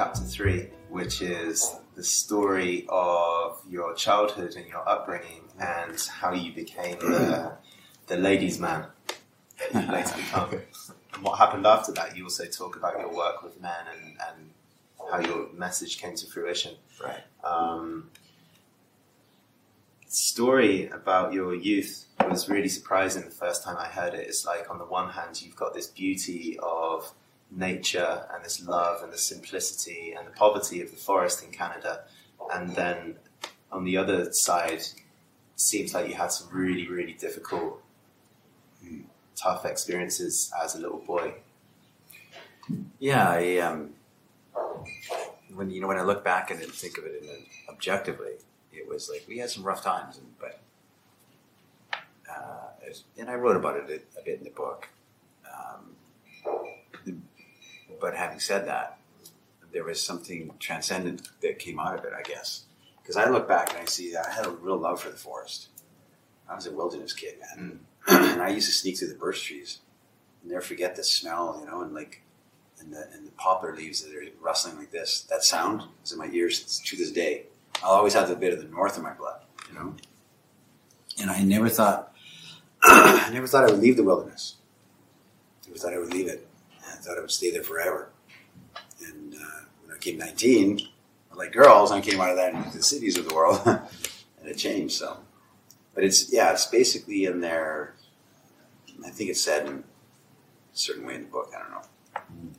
chapter three, which is the story of your childhood and your upbringing and how you became the, the ladies' man that you later become. And what happened after that? You also talk about your work with men and, and how your message came to fruition. Right. Um, story about your youth was really surprising the first time I heard it. It's like on the one hand you've got this beauty of nature and this love and the simplicity and the poverty of the forest in Canada, and then on the other side, seems like you had some really really difficult, tough experiences as a little boy. Yeah, I, um, when you know when I look back and think of it a, objectively, it was like we had some rough times, and, but uh, as- and I wrote about it a, a bit in the book. Um, but having said that, there was something transcendent that came out of it, I guess. Because I look back and I see that I had a real love for the forest. I was a wilderness kid, man, mm. and I used to sneak through the birch trees. and never forget the smell, you know, and like and the, and the poplar leaves that are rustling like this. That sound is in my ears to this day. I'll always have the bit of the north in my blood, you know. And I never thought, I never thought I would leave the wilderness. I never thought I would leave it. I thought I would stay there forever. And uh, when I came 19, like girls, I came out of that into the cities of the world, and it changed. So, but it's yeah, it's basically in there. I think it's said in a certain way in the book. I don't know.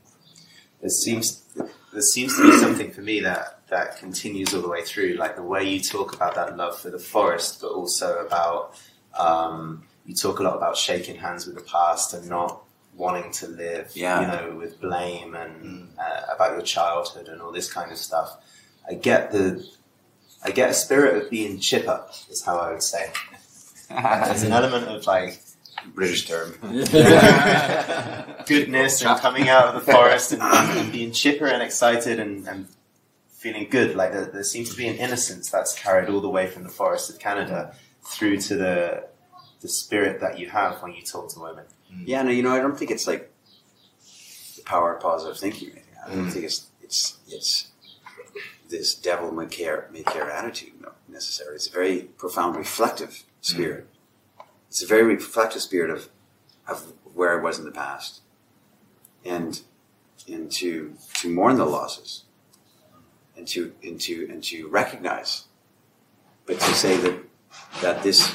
there seems there seems to be something for me that that continues all the way through, like the way you talk about that love for the forest, but also about um, you talk a lot about shaking hands with the past and not wanting to live, Yeah. you know, with blame and uh, about your childhood and all this kind of stuff. I get the I get a spirit of being chipper, is how I would say. There's an element of like British term. goodness and coming out of the forest and, and being chipper and excited and, and feeling good. Like there, there seems to be an innocence that's carried all the way from the forest of Canada through to the the spirit that you have when you talk to women. Yeah, no, you know, I don't think it's like the power of positive thinking. or anything. I don't Mm. think it's it's it's this devil may care may care attitude no, necessarily. It's a very profound reflective spirit. It's a very reflective spirit of of where I was in the past, and and to to mourn the losses, and to and to and to recognize, but to say that that this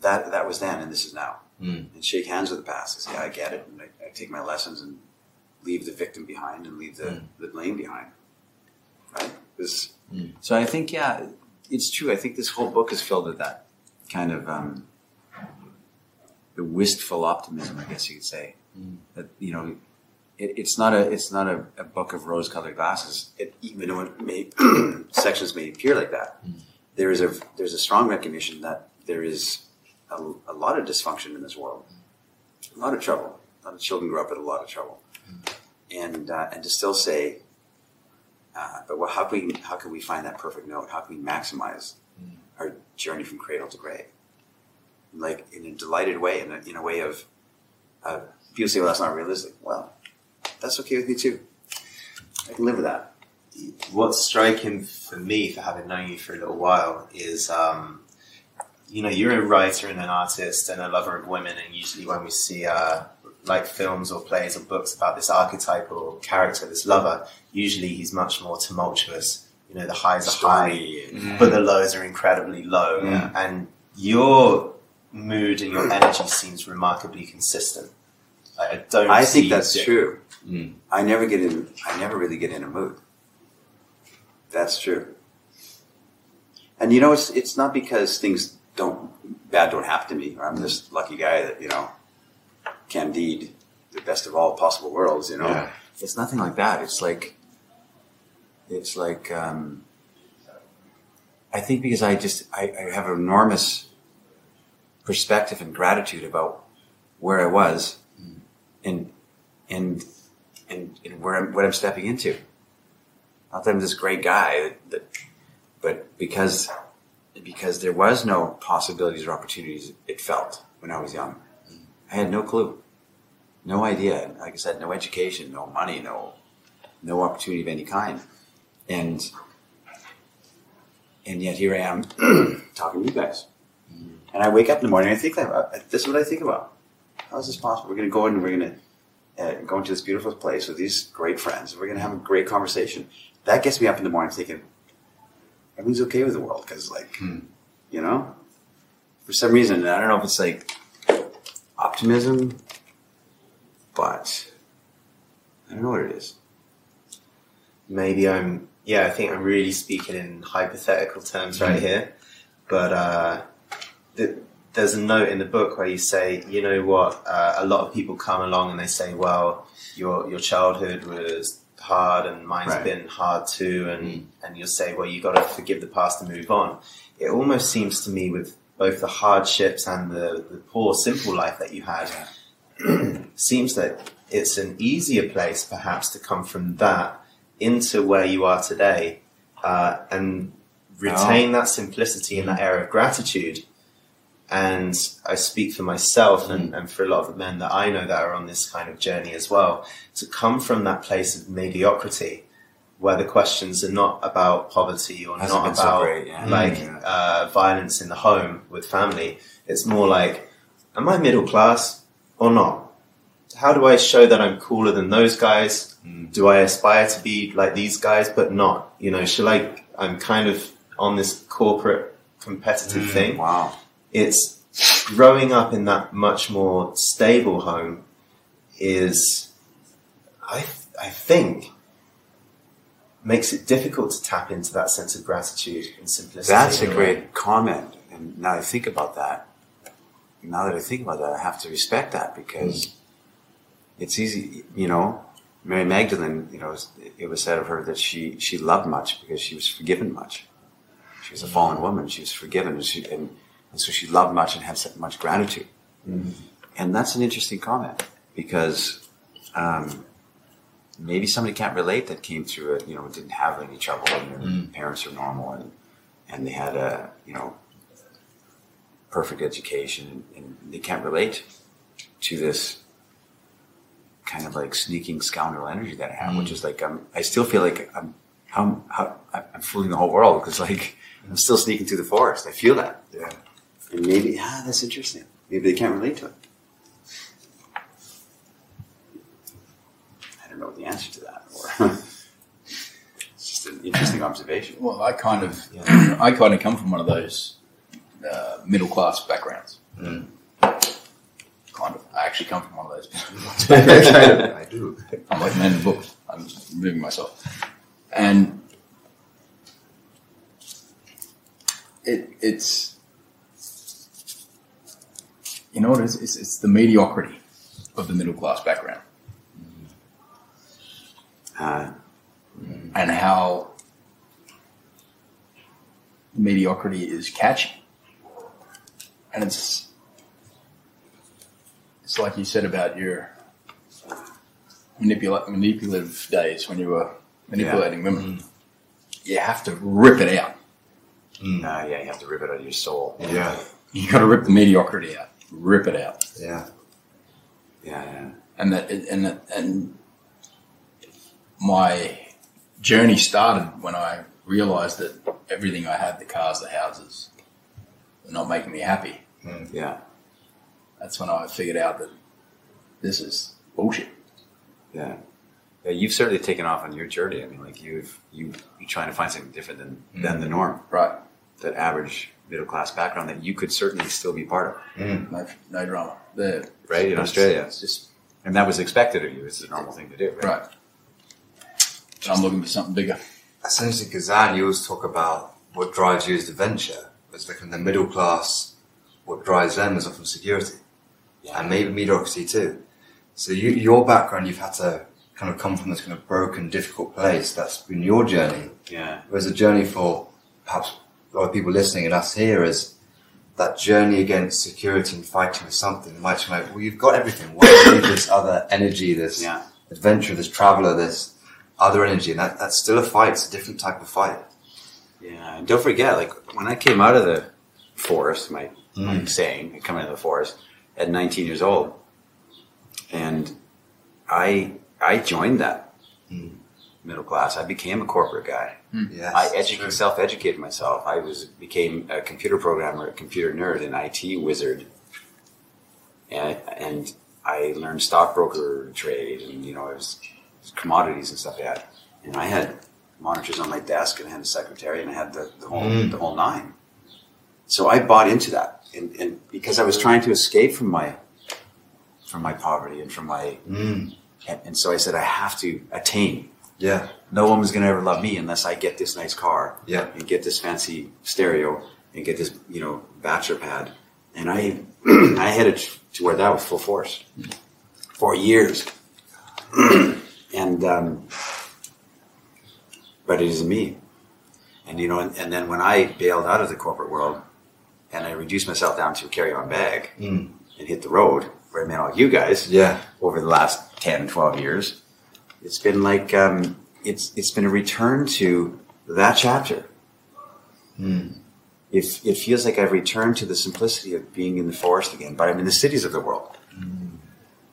that that was then and this is now and shake hands with the past and say, I get it. And I, I take my lessons and leave the victim behind and leave the, Mm. the blame behind. Right? This, Mm. So I think, yeah, it's true. I think this whole book is filled with that kind of um, the wistful optimism, I guess you could say. Mm. That, you know, it, it's not a it's not a, a book of rose colored glasses. It, even though it may, sections may appear like that, Mm. there is a there's a strong recognition that there is a, a lot of dysfunction in this world, a lot of trouble. A lot of children grow up with a lot of trouble, and uh, and to still say, uh, but well, how can we how can we find that perfect note? How can we maximize our journey from cradle to grave, like in a delighted way, in a, in a way of uh, people say, well, that's not realistic. Well, that's okay with me too. I can live with that. What's striking for me, for having known you for a little while, is um, you know you're a writer and an artist and a lover of women, and usually when we see uh, like films or plays or books about this archetypal character, this lover, usually he's much more tumultuous. You know, the highs are high, Stormy. but the lows are incredibly low. Yeah. And your mood and your energy seems remarkably consistent. Like, I don't. I see think that's you- true. Mm. I never get in. I never really get in a mood. That's true. And you know, it's it's not because things don't bad don't happen to me, or I'm this lucky guy that you know, Candide, the best of all possible worlds. You know, Yeah. it's nothing like that. It's like, it's like, um, I think because I just I, I have enormous perspective and gratitude about where I was, and and and, and where I'm, what I'm stepping into. Not that I'm this great guy, that, but because because there was no possibilities or opportunities. It felt when I was young, I had no clue. no idea. Like I said, no education, no money, no no opportunity of any kind, and and yet here I am talking to you guys. And I wake up in the morning. and I think that this is what I think about. How is this possible? We're going to go in and we're going to uh, go into this beautiful place with these great friends. We're going to have a great conversation. That gets me up in the morning thinking everything's okay with the world because, like, Hmm. you know, for some reason, I don't know if it's like optimism, but I don't know what it is. maybe I'm yeah, I think I'm really speaking in hypothetical terms right here. But uh, th- there's a note in the book where you say, you know what, uh, a lot of people come along and they say, well, your your childhood was hard and mine's Right. been hard too, and and you'll say, well, you got to forgive the past and move on. It almost seems to me with both the hardships and the, the poor, simple life that you had, seems that it's an easier place perhaps to come from that into where you are today uh, and retain that simplicity and that air of gratitude. And I speak for myself and, and for a lot of the men that I know that are on this kind of journey as well, to come from that place of mediocrity where the questions are not about poverty or Hasn't not been so about great, yeah. like Yeah. uh, violence in the home with family. It's more like, am I middle class or not? How do I show that I'm cooler than those guys? Do I aspire to be like these guys, but not? You know, shall I? I'm kind of on this corporate competitive thing. Wow. It's growing up in that much more stable home is, I I think, makes it difficult to tap into that sense of gratitude and simplicity. That's a great comment. And now I think about that, now that I think about that, I have to respect that because it's easy, you know. Mary Magdalene, you know, it was said of her that she, she loved much because she was forgiven much. She was a fallen woman. She was forgiven, and, she, and, and so she loved much and had so much gratitude. Mm-hmm. And that's an interesting comment because um, maybe somebody can't relate that came through it, you know, didn't have any trouble, and their mm. parents are normal, and and they had a you know perfect education, and they can't relate to this kind of like sneaking scoundrel energy that I have, which mm. is like I'm, I still feel like I'm I'm fooling the whole world because like I'm still sneaking through the forest. I feel that. Yeah. And maybe ah, that's interesting. Maybe they can't relate to it. I don't know the answer to that, or it's just an interesting observation. Well, I kind of, Yeah. I kind of come from one of those uh, middle class backgrounds. Kind of. I actually come from one of those. I do. I'm like man in the book. I'm just moving myself, and it it's you know what it is? It's, it's the mediocrity of the middle class background Uh, and how mediocrity is catchy. And it's it's like you said about your manipula- manipulative days when you were manipulating women. You have to rip it out. uh, yeah, you have to rip it out of your soul. Yeah. You got to rip the mediocrity out. Rip it out. Yeah. Yeah, yeah. and that and that, and my journey started when I realized that everything I had, the cars, the houses, were not making me happy. Hmm. yeah. That's when I figured out that this is bullshit. Yeah. Yeah, you've certainly taken off on your journey. I mean, like you've you you're trying to find something different than than the hmm. norm, Right? that average middle class background that you could certainly still be part of, mm. No, no drama. The, right? In Australia, it's just and that was expected of you. It's a normal thing to do, right? right. I'm looking for something bigger. essentially Kazan, you always talk about what drives you is venture It's like in the middle class, what drives them is often security. And maybe mediocrity too. So you, your background, you've had to kind of come from this kind of broken, difficult place. That's been your journey. Yeah, Whereas the journey for perhaps a lot of people listening and us here is that journey against security and fighting with something. It might seem like, well, you've got everything. Why do you need this other energy, this yeah, adventure, this traveler, this other energy? And that, that's still a fight. It's a different type of fight. yeah. And don't forget, like when I came out of the forest, my hmm. my saying, coming out of the forest at 19 years old, and I I joined that hmm. Middle class. I became a corporate guy. Yes, I it's educated, self-educated myself. I was became a computer programmer, a computer nerd, an IT wizard, and and I learned stockbroker trade, and you know, it was, it was commodities and stuff like that. And I had monitors on my desk, and I had a secretary, and I had the, the whole Mm. the whole nine. So I bought into that, and, and because I was trying to escape from my from my poverty and from my, Mm. and, and so I said I have to attain Yeah. no one was going to ever love me unless I get this nice car Yeah. and get this fancy stereo and get this, you know, bachelor pad. And I, I headed to where that with full force for years. and, um, but it isn't me. And, you know, and, and then when I bailed out of the corporate world and I reduced myself down to a carry on bag Mm. and hit the road where I met all you guys Yeah. over the last 10, 12 years, it's been like, um, it's, it's been a return to that chapter. Mm. It, it feels like I've returned to the simplicity of being in the forest again, but I'm in the cities of the world.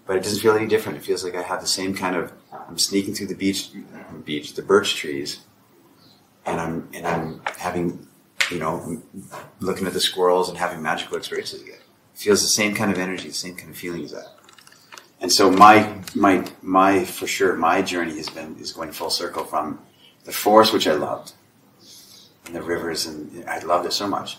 But it doesn't feel any different. It feels like I have the same kind of, I'm sneaking through the beach, beach, the birch trees, and I'm, and I'm having, you know, looking at the squirrels and having magical experiences again. It feels the same kind of energy, the same kind of feeling as that. And so my my my for sure my journey has been is going full circle from the forest which I loved and the rivers and I loved it so much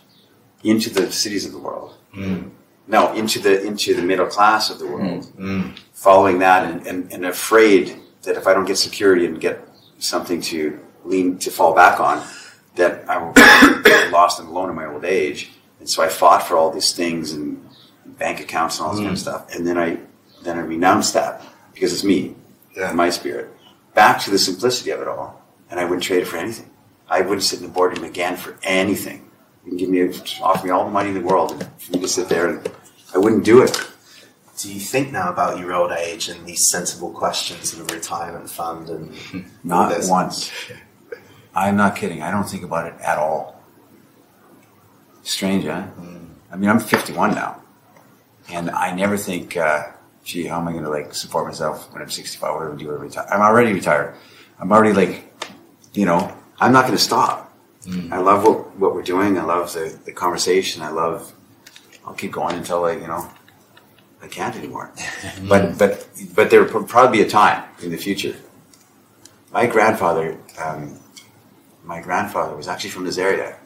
into the cities of the world. Mm. No, into the into the middle class of the world. Mm. Following that and, and, and afraid that if I don't get security and get something to lean to fall back on, that I will be lost and alone in my old age. And so I fought for all these things and bank accounts and all this kind of stuff. And then I then I renounce that because it's me, Yeah. my spirit, back to the simplicity of it all. And I wouldn't trade it for anything. I wouldn't sit in the boardroom again for anything. You can give me, offer me all the money in the world, and for me to sit there, and I wouldn't do it. Do you think now about your old age and these sensible questions of a retirement fund and Not this? once. I'm not kidding. I don't think about it at all. Strange, huh? I mean, I'm 51 now, and I never think, uh, "Gee, how am I going to like support myself when I'm 65? What do I do? when I retire?" I'm already retired. I'm already like, you know, I'm not going to stop. Mm. I love what, what we're doing. I love the, the conversation. I love. I'll keep going until I, you know, I can't anymore. but but but there will probably be a time in the future. My grandfather, um, my grandfather was actually from this area.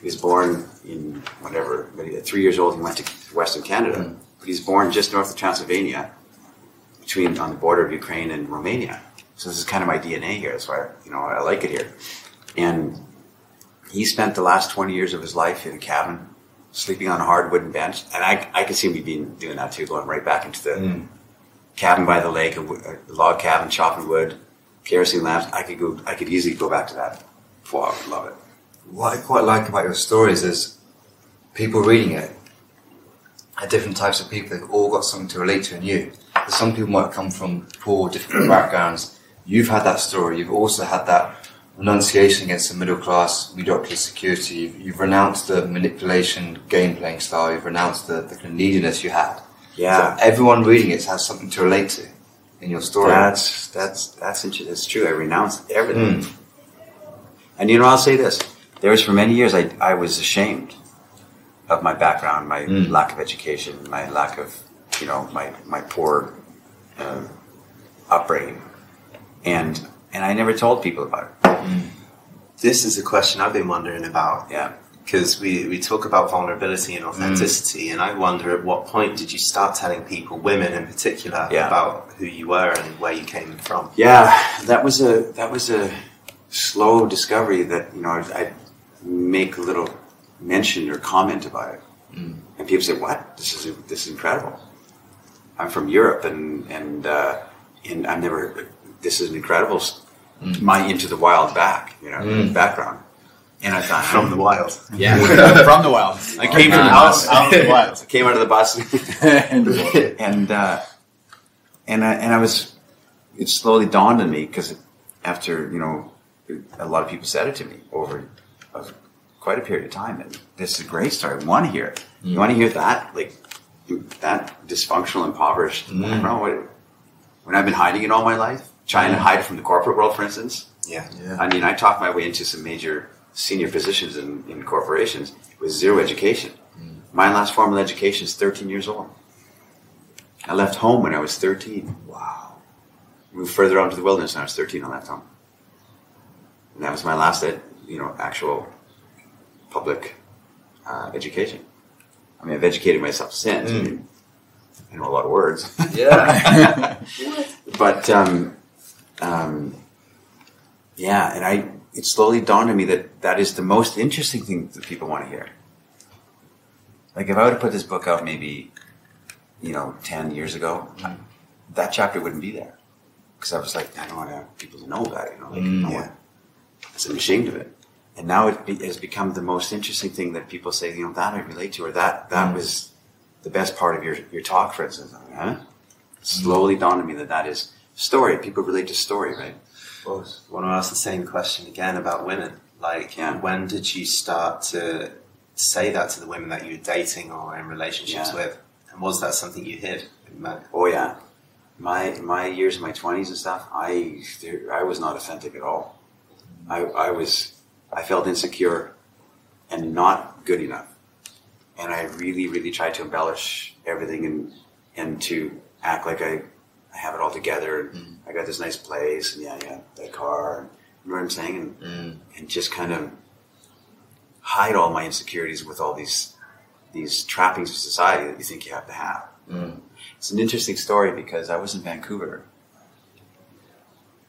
He was born in whatever, but uh, at three years old, he went to Western Canada. Mm. But he's born just north of Transylvania, between on the border of Ukraine and Romania. So this is kind of my DNA here. That's why you know I like it here. And he spent the last twenty years of his life in a cabin, sleeping on a hard wooden bench. And I I could see me being doing that too, going right back into the hmm. cabin by the lake, a, a log cabin, chopping wood, kerosene lamps. I could go. I could easily go back to that. Wow, I would love it. What I quite like about your stories is people reading it are different types of people. They've all got something to relate to in you. Some people might come from poor, different backgrounds. You've had that story. You've also had that renunciation against the middle class, mediocrity, security. You've, you've renounced the manipulation, game playing style. You've renounced the, the kind of neediness you had. Yeah, So everyone reading it has something to relate to in your story. that's that's that's. That's true. I renounced everything. Mm. And you know, I'll say this: there was for many years I I was ashamed of my background, my Mm. lack of education, my lack of you know my my poor uh, upbringing, and and I never told people about it. This is a question I've been wondering about Yeah. because we, we talk about vulnerability and authenticity, and I wonder at what point did you start telling people, women in particular, Yeah. about who you were and where you came from? Yeah, that was a that was a slow discovery that you know I'd, I'd make a little mention or comment about it, and people say, "What? This is this is incredible." I'm from Europe, and and uh, and I've never. This is an incredible. s- My into the wild back, you know, Mm. background, and I thought From the wild. Yeah, from the wild. I came from the out, bus. out of the wild. I came out of the bus, And and uh, and I, and I was it slowly dawned on me because after you know a lot of people said it to me over a, quite a period of time and this is a great story I want to hear it you want to hear that like that dysfunctional, impoverished. I Mm. don't know what. When I've been hiding it all my life, trying to hide from the corporate world, for instance. Yeah. Yeah. I mean, I talked my way into some major senior positions in, in corporations with zero education. My last formal education is 13 years old. I left home when I was 13. Wow. Moved further out into the wilderness when I was 13. I left home. And that was my last, ed, you know, actual public uh, education. I mean, I've educated myself since. I, Mm. mean, I know a lot of words. Yeah. but um, um, yeah, and I it slowly dawned on me that that is the most interesting thing that people want to hear. Like if I would have put this book out maybe, you know, ten years ago, that chapter wouldn't be there because I was like, I don't want people to know about it. You know, like, Mm, yeah. I'm ashamed of it. And now it be, has become the most interesting thing that people say, you know, that I relate to, or that that Mm. was the best part of your, your talk, for instance. Huh? Slowly dawned on me that that is story. People relate to story, right? I want to ask the same question again about women. Like, Yeah. when did you start to say that to the women that you were dating or in relationships Yeah. with? And was that something you hid? Oh yeah, my my years in my twenties and stuff. I I was not authentic at all. I I was I felt insecure and not good enough, and I really really tried to embellish everything and and to act like I, I have it all together. And I got this nice place and yeah yeah that car. And, you know what I'm saying? And Mm. and just kind of hide all my insecurities with all these these trappings of society that you think you have to have. Mm. It's an interesting story because I was in Vancouver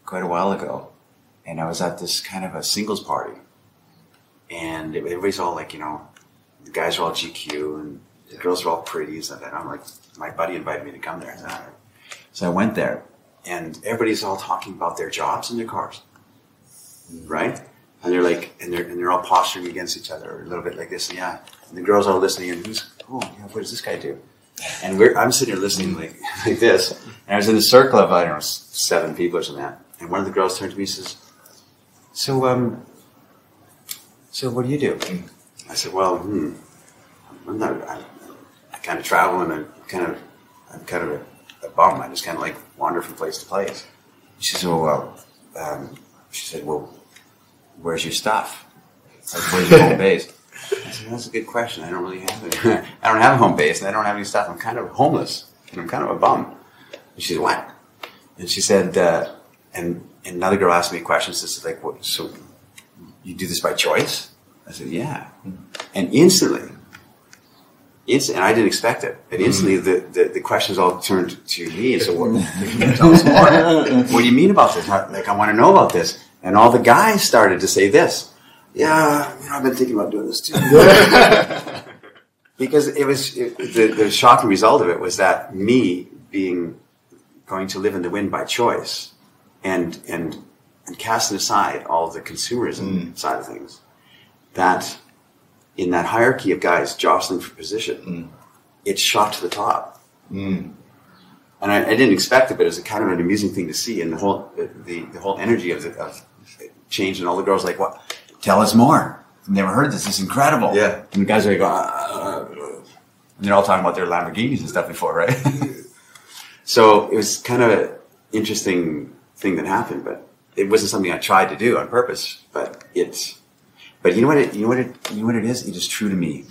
quite a while ago, and I was at this kind of a singles party, and everybody's all like, you know, the guys are all GQ and the girls are all pretty and stuff. And I'm like, my buddy invited me to come there, so I went there, and everybody's all talking about their jobs and their cars, right? And they're like, and they're and they're all posturing against each other, a little bit like this, and yeah. And the girls are listening, and who's, oh, yeah, what does this guy do? And we're, I'm sitting here listening like, like this. And I was in a circle of, I don't know, seven people or something. that. And one of the girls turned to me and says, so, um, so what do you do? I said, well, hmm, I'm not, I, I kind of travel and I'm kind of, I'm kind of a, a bum. I just kind of like wander from place to place. She said, oh, well, um, she said, well, where's your stuff? Like, where's your home base? I said, that's a good question. I don't really have it. I don't have a home base and I don't have any stuff. I'm kind of homeless and I'm kind of a bum. And she said, what? And she said, uh, and, and another girl asked me questions. question. She said, like, what, so you do this by choice? I said, yeah. And instantly, inst- and I didn't expect it, but instantly mm-hmm. the, the, the questions all turned to me and said, what, tell us more. what do you mean about this? How- Like, I want to know about this. And all the guys started to say this. Yeah, you know, I've been thinking about doing this too. because it was it, the, the shocking result of it was that me being going to live in the wind by choice and and and casting aside all the consumerism side of things that in that hierarchy of guys jostling for position it shot to the top. Mm. and I, I didn't expect it but it was a kind of an amusing thing to see and the whole the, the whole energy of the of change and all the girls like what? Tell us more. I've never heard this. This is incredible. Yeah. and the guys are like uh, and they're all talking about their Lamborghinis and stuff before right? So it was kind of an interesting thing that happened but it wasn't something I tried to do on purpose but it's but you know what it you know what it you know what it is? It is true to me.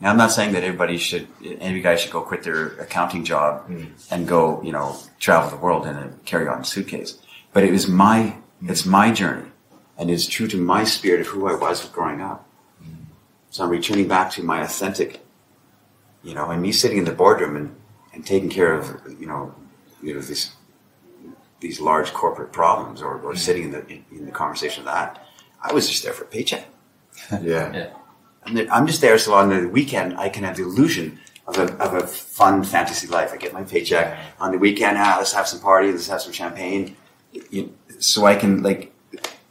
Now, I'm not saying that everybody should, every guy should go quit their accounting job mm. and go, you know, travel the world in a carry-on suitcase. But it was my, mm. it's my journey, and it's true to my spirit of who I was growing up. Mm. So I'm returning back to my authentic, you know, and me sitting in the boardroom and, and taking care of, you know, you know these these large corporate problems, or, or sitting in the in, in the conversation of that. I was just there for a paycheck. Yeah. I'm, there, I'm just there so on the weekend I can have the illusion of a, of a fun fantasy life. I get my paycheck on the weekend. Ah, let's have some party. Let's have some champagne. You, so I can like,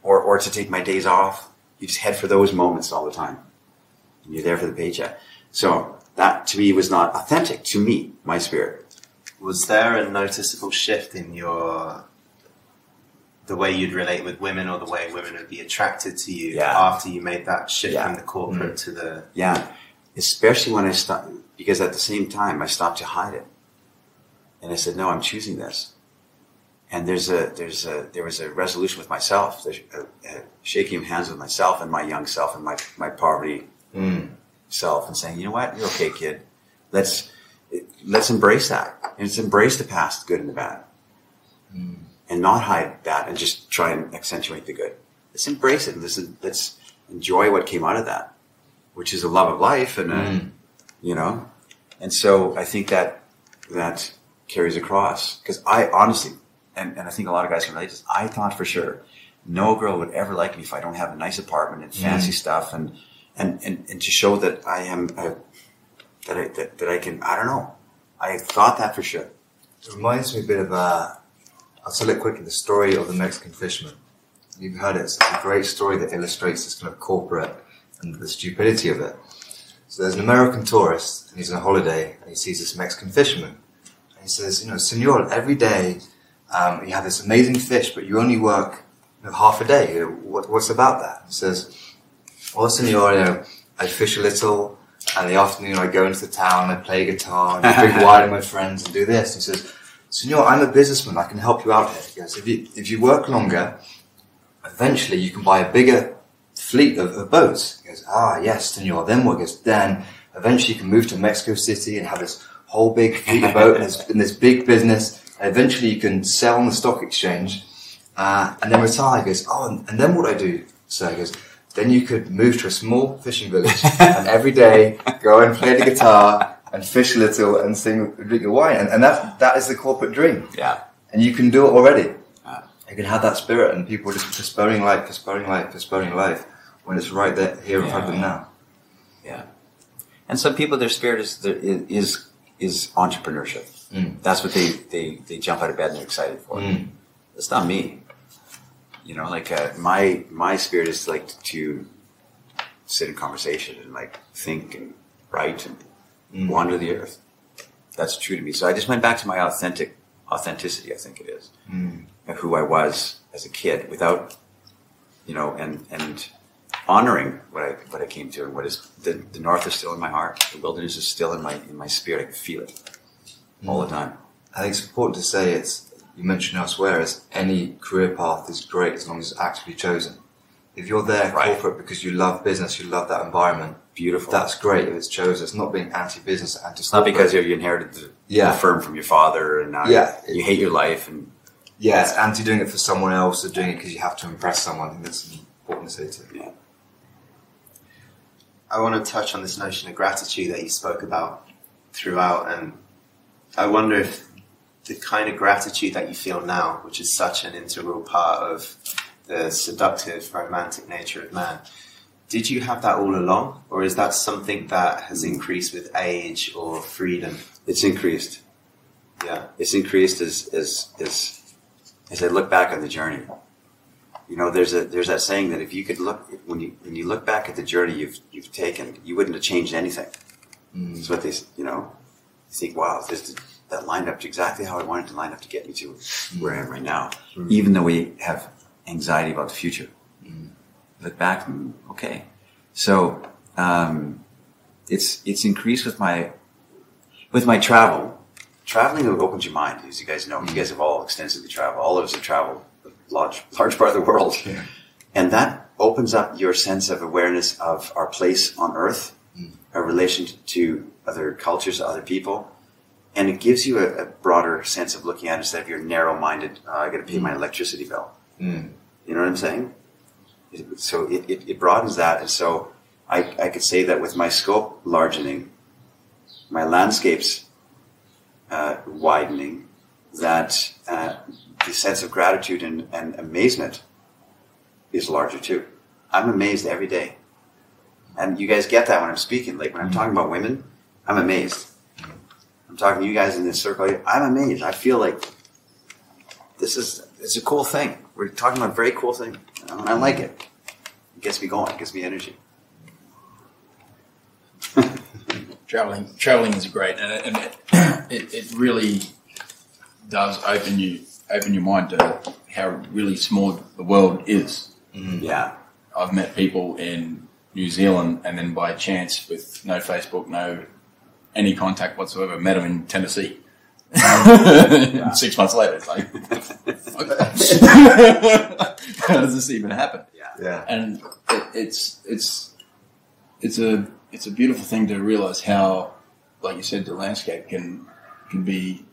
or or to take my days off. You just head for those moments all the time. And you're there for the paycheck. So that to me was not authentic to me, my spirit. Was there a noticeable shift in your the way you'd relate with women or the way women would be attracted to you Yeah. after you made that shift Yeah. from the corporate to the Yeah. especially when I stopped, because at the same time I stopped to hide it. And I said, no, I'm choosing this. And there's a, there's a, there was a resolution with myself, there's a, a shaking of hands with myself and my young self and my, my poverty Mm. self and saying, you know what, you're okay, kid. Let's, let's embrace that. And let's embrace the past, good and the bad. And not hide that and just try and accentuate the good. Let's embrace it and let's, let's enjoy what came out of that, which is a love of life and, a, Mm. you know, and so I think that that carries across because I honestly, and, and I think a lot of guys can relate to this, I thought for sure no girl would ever like me if I don't have a nice apartment and fancy stuff and, and, and, and to show that I am, a, that I, that, that I can, I don't know. I thought that for sure. It reminds me a bit of, uh, I'll tell it quickly, the story of the Mexican fisherman. You've heard it. It's a great story that illustrates this kind of corporate and the stupidity of it. So there's an American tourist, and he's on a holiday, and he sees this Mexican fisherman. And he says, you know, Senor, every day um, you have this amazing fish, but you only work you know, half a day. You know, what, what's about that? He says, well, Senor, you know, I fish a little, and the afternoon I go into the town, I play guitar, and I drink wine with my friends, and do this. And he says, Senor, I'm a businessman. I can help you out here. He goes, if you, if you work longer, eventually you can buy a bigger fleet of, of boats. He goes, ah, yes, Senor. Then what? He goes, then eventually you can move to Mexico City and have this whole big fleet of boats and this, big business. And eventually you can sell on the stock exchange uh, and then retire. He goes, oh, and, and then what do I do? So he goes, then you could move to a small fishing village and every day go and play the guitar and fish a little and sing, drink your wine. And, and that, that is the corporate dream. Yeah. And you can do it already. Ah. You can have that spirit and people are just postponing life, postponing life, postponing life when it's right there, here in front of them now. Yeah. And some people, their spirit is, is, is entrepreneurship. Mm. That's what they, they, they jump out of bed and they're excited for. Mm. That's not me. You know, like uh, my my spirit is like to sit in conversation and like think and write and Mm. wander the earth. That's true to me. So I just went back to my authentic authenticity. I think it is Mm. of who I was as a kid, without you know, and and honoring what I what I came to and what is the, the north is still in my heart. The wilderness is still in my in my spirit. I can feel it all the time. I think it's important to say it's, you mentioned elsewhere, is any career path is great as long as it's actively chosen. If you're there Right. corporate because you love business, you love that environment, Beautiful. that's great if it's chosen. It's not being anti-business, anti It's not because you inherited the, Yeah. the firm from your father and now Yeah. you, you hate your life and Yeah, it's anti doing it for someone else or doing it because you have to impress someone. I think that's important to say too. I want to touch on this notion of gratitude that you spoke about throughout, and I wonder if the kind of gratitude that you feel now, which is such an integral part of the seductive, romantic nature of man, did you have that all along, or is that something that has increased with age or freedom? it's increased. Yeah, It's increased as as as as I look back on the journey. You know, there's a there's that saying that if you could look when you when you look back at the journey you've you've taken, you wouldn't have changed anything. Mm. That's what they you know. You think, wow, this that lined up to exactly how I wanted to line up to get me to where I am right now. Mm. Even though we have anxiety about the future. Mm. Look back, mm, okay. So um, it's it's increased with my with my travel. Traveling opens your mind, as you guys know. You guys have all extensively traveled. All of us have traveled a large large part of the world, Yeah. and that opens up your sense of awareness of our place on Earth, Mm. our relation to other cultures, other people, and it gives you a, a broader sense of looking at it instead of your narrow-minded. Uh, I got to pay my electricity bill. Mm. You know what I'm saying? It- So it, it, it broadens that. And so I, I could say that with my scope largening, my landscapes uh, widening, that uh, the sense of gratitude and, and amazement is larger too. I'm amazed every day. And you guys get that when I'm speaking. Like when I'm talking about women, I'm amazed. I'm talking to you guys in this circle. I'm amazed. I feel like this is it's a cool thing. We're talking about a very cool thing. And I like it. It gets me going. It gives me energy. traveling traveling is great and, it, and it, it, it really does open you open your mind to how really small the world is mm-hmm. Yeah. I've met people in New Zealand, and then by chance, with no Facebook, no any contact whatsoever, met him in Tennessee. Six months later, it's like, how does this even happen? Yeah. yeah. and it, it's it's it's a it's a beautiful thing to realize how, like you said, the landscape can can be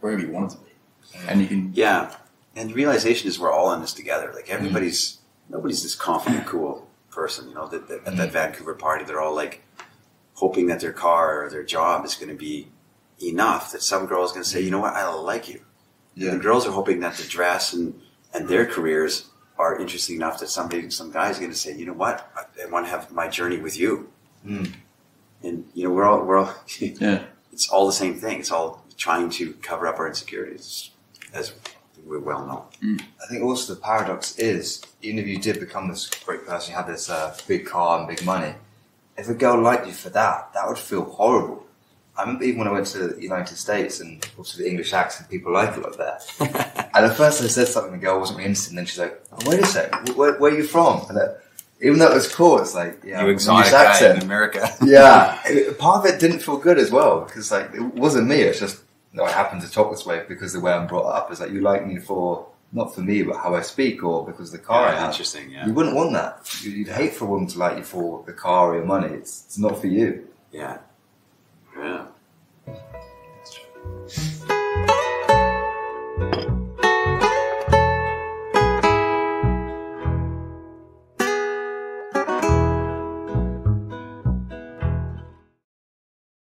wherever you want it to be, and you can Yeah, and the realization is we're all in this together. Like mm-hmm. everybody's nobody's this confident, cool person. You know, that, that at that mm-hmm. Vancouver party, they're all like hoping that their car or their job is going to be enough. That some girl is going to say, you know what, I like you. Yeah. The girls are hoping that the dress and and their careers are interesting enough that somebody, some guy's going to say, you know what, I, I want to have my journey with you. Mm. And you know, we're all we're all. yeah it's all the same thing. It's all trying to cover up our insecurities, as we're well know. I think also the paradox is, even if you did become this great person, you had this uh, big car and big money, if a girl liked you for that, that would feel horrible. I remember even when I went to the United States and also the English accent, people like it up there. and at first I said something, the girl wasn't really interested, and then she's like, oh, wait a sec, where, where are you from? And uh, even though it was cool, it's like, yeah, you English exotic accent. in America. yeah, it- part of it didn't feel good as well because like it wasn't me. It's just no, I happen to talk this way because the way I'm brought up is like you like me for not for me, but how I speak or because of the car I have. interesting. Yeah, You wouldn't want that. You- You'd hate for a woman to like you for the car or your money. It's, it's not for you. yeah, yeah.